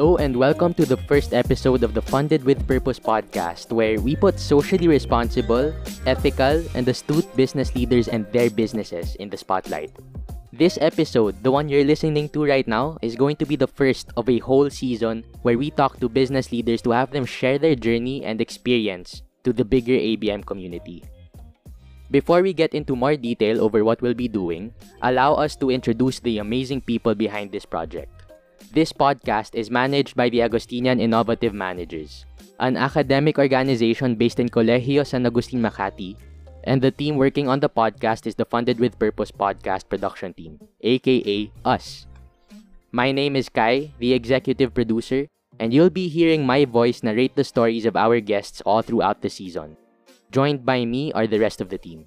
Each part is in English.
Hello and welcome to the first episode of the Funded with Purpose podcast, where we put socially responsible, ethical, and astute business leaders and their businesses in the spotlight. This episode, the one you're listening to right now, is going to be the first of a whole season where we talk to business leaders to have them share their journey and experience to the bigger ABM community. Before we get into more detail over what we'll be doing, allow us to introduce the amazing people behind this project. This podcast is managed by the Augustinian Innovative Managers, an academic organization based in Colegio San Agustin Makati, and the team working on the podcast is the Funded with Purpose podcast production team, aka us. My name is Kai, the executive producer, and you'll be hearing my voice narrate the stories of our guests all throughout the season. Joined by me are the rest of the team.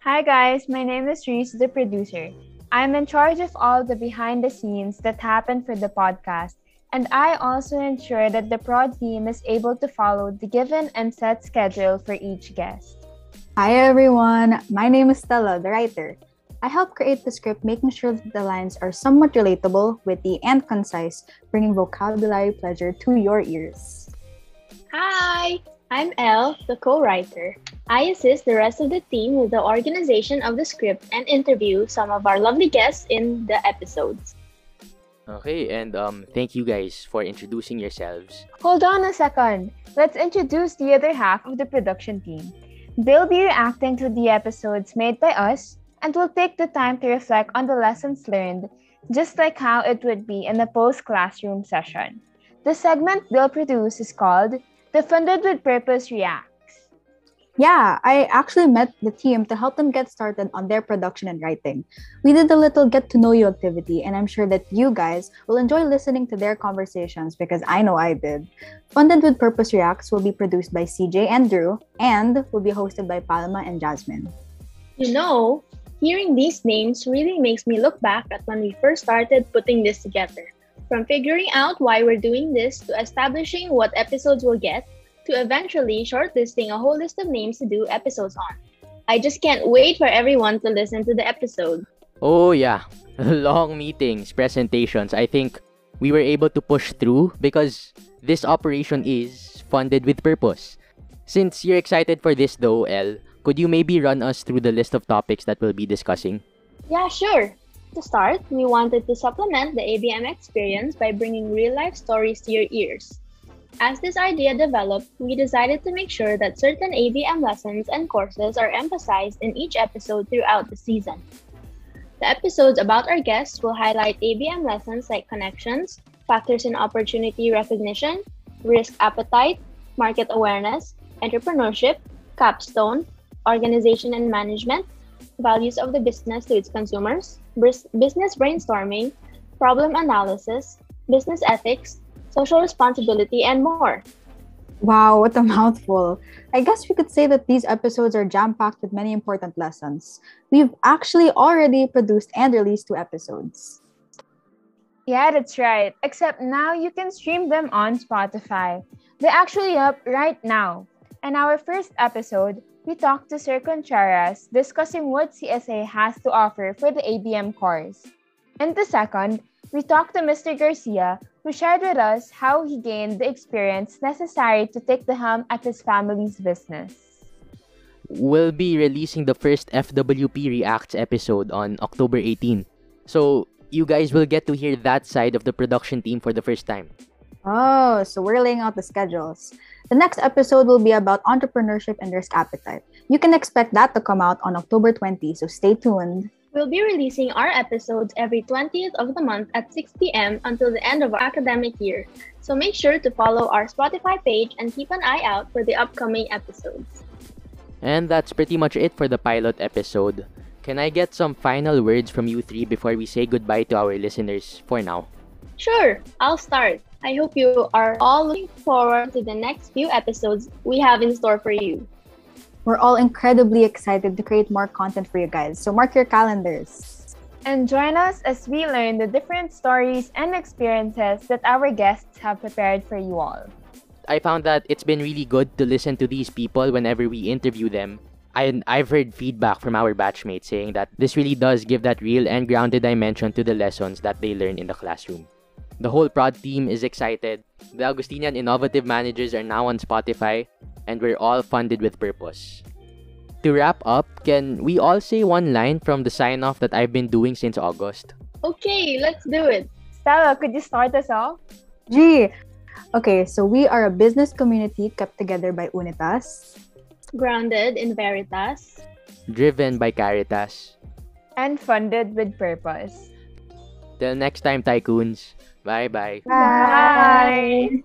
Hi guys, my name is Reese, the producer. I'm in charge of all the behind the scenes that happen for the podcast, and I also ensure that the prod team is able to follow the given and set schedule for each guest. Hi everyone, my name is Stella, the writer. I help create the script, making sure that the lines are somewhat relatable, witty, and concise, bringing vocabulary pleasure to your ears. Hi, I'm Elle, the co writer. I assist the rest of the team with the organization of the script and interview some of our lovely guests in the episodes. Okay, and um, thank you guys for introducing yourselves. Hold on a second. Let's introduce the other half of the production team. They'll be reacting to the episodes made by us and will take the time to reflect on the lessons learned, just like how it would be in a post classroom session. The segment they'll produce is called the Funded with Purpose Reacts. Yeah, I actually met the team to help them get started on their production and writing. We did a little get to know you activity, and I'm sure that you guys will enjoy listening to their conversations because I know I did. Funded with Purpose Reacts will be produced by CJ and Drew and will be hosted by Palma and Jasmine. You know, hearing these names really makes me look back at when we first started putting this together. From figuring out why we're doing this to establishing what episodes we'll get to eventually shortlisting a whole list of names to do episodes on. I just can't wait for everyone to listen to the episode. Oh, yeah. Long meetings, presentations. I think we were able to push through because this operation is funded with purpose. Since you're excited for this, though, Elle, could you maybe run us through the list of topics that we'll be discussing? Yeah, sure. To start, we wanted to supplement the ABM experience by bringing real life stories to your ears. As this idea developed, we decided to make sure that certain ABM lessons and courses are emphasized in each episode throughout the season. The episodes about our guests will highlight ABM lessons like connections, factors in opportunity recognition, risk appetite, market awareness, entrepreneurship, capstone, organization and management, values of the business to its consumers, business brainstorming, problem analysis, business ethics, social responsibility, and more. Wow, what a mouthful. I guess we could say that these episodes are jam packed with many important lessons. We've actually already produced and released two episodes. Yeah, that's right. Except now you can stream them on Spotify. They're actually up right now. In our first episode we talked to Sir Contreras discussing what CSA has to offer for the ABM course. And the second, we talked to Mr. Garcia, who shared with us how he gained the experience necessary to take the helm at his family's business. We'll be releasing the first FWP Reacts episode on October 18. So, you guys will get to hear that side of the production team for the first time. Oh, so we're laying out the schedules. The next episode will be about entrepreneurship and risk appetite. You can expect that to come out on October 20, so stay tuned. We'll be releasing our episodes every 20th of the month at 6 p.m. until the end of our academic year. So make sure to follow our Spotify page and keep an eye out for the upcoming episodes. And that's pretty much it for the pilot episode. Can I get some final words from you three before we say goodbye to our listeners for now? Sure, I'll start. I hope you are all looking forward to the next few episodes we have in store for you. We're all incredibly excited to create more content for you guys, so mark your calendars. And join us as we learn the different stories and experiences that our guests have prepared for you all. I found that it's been really good to listen to these people whenever we interview them. I, I've heard feedback from our batchmates saying that this really does give that real and grounded dimension to the lessons that they learn in the classroom. The whole prod team is excited. The Augustinian Innovative Managers are now on Spotify, and we're all funded with purpose. To wrap up, can we all say one line from the sign off that I've been doing since August? Okay, let's do it. Stella, could you start us off? Gee. Okay, so we are a business community kept together by Unitas. Grounded in Veritas. Driven by Caritas. And funded with purpose. Till next time, tycoons. Bye bye. Bye.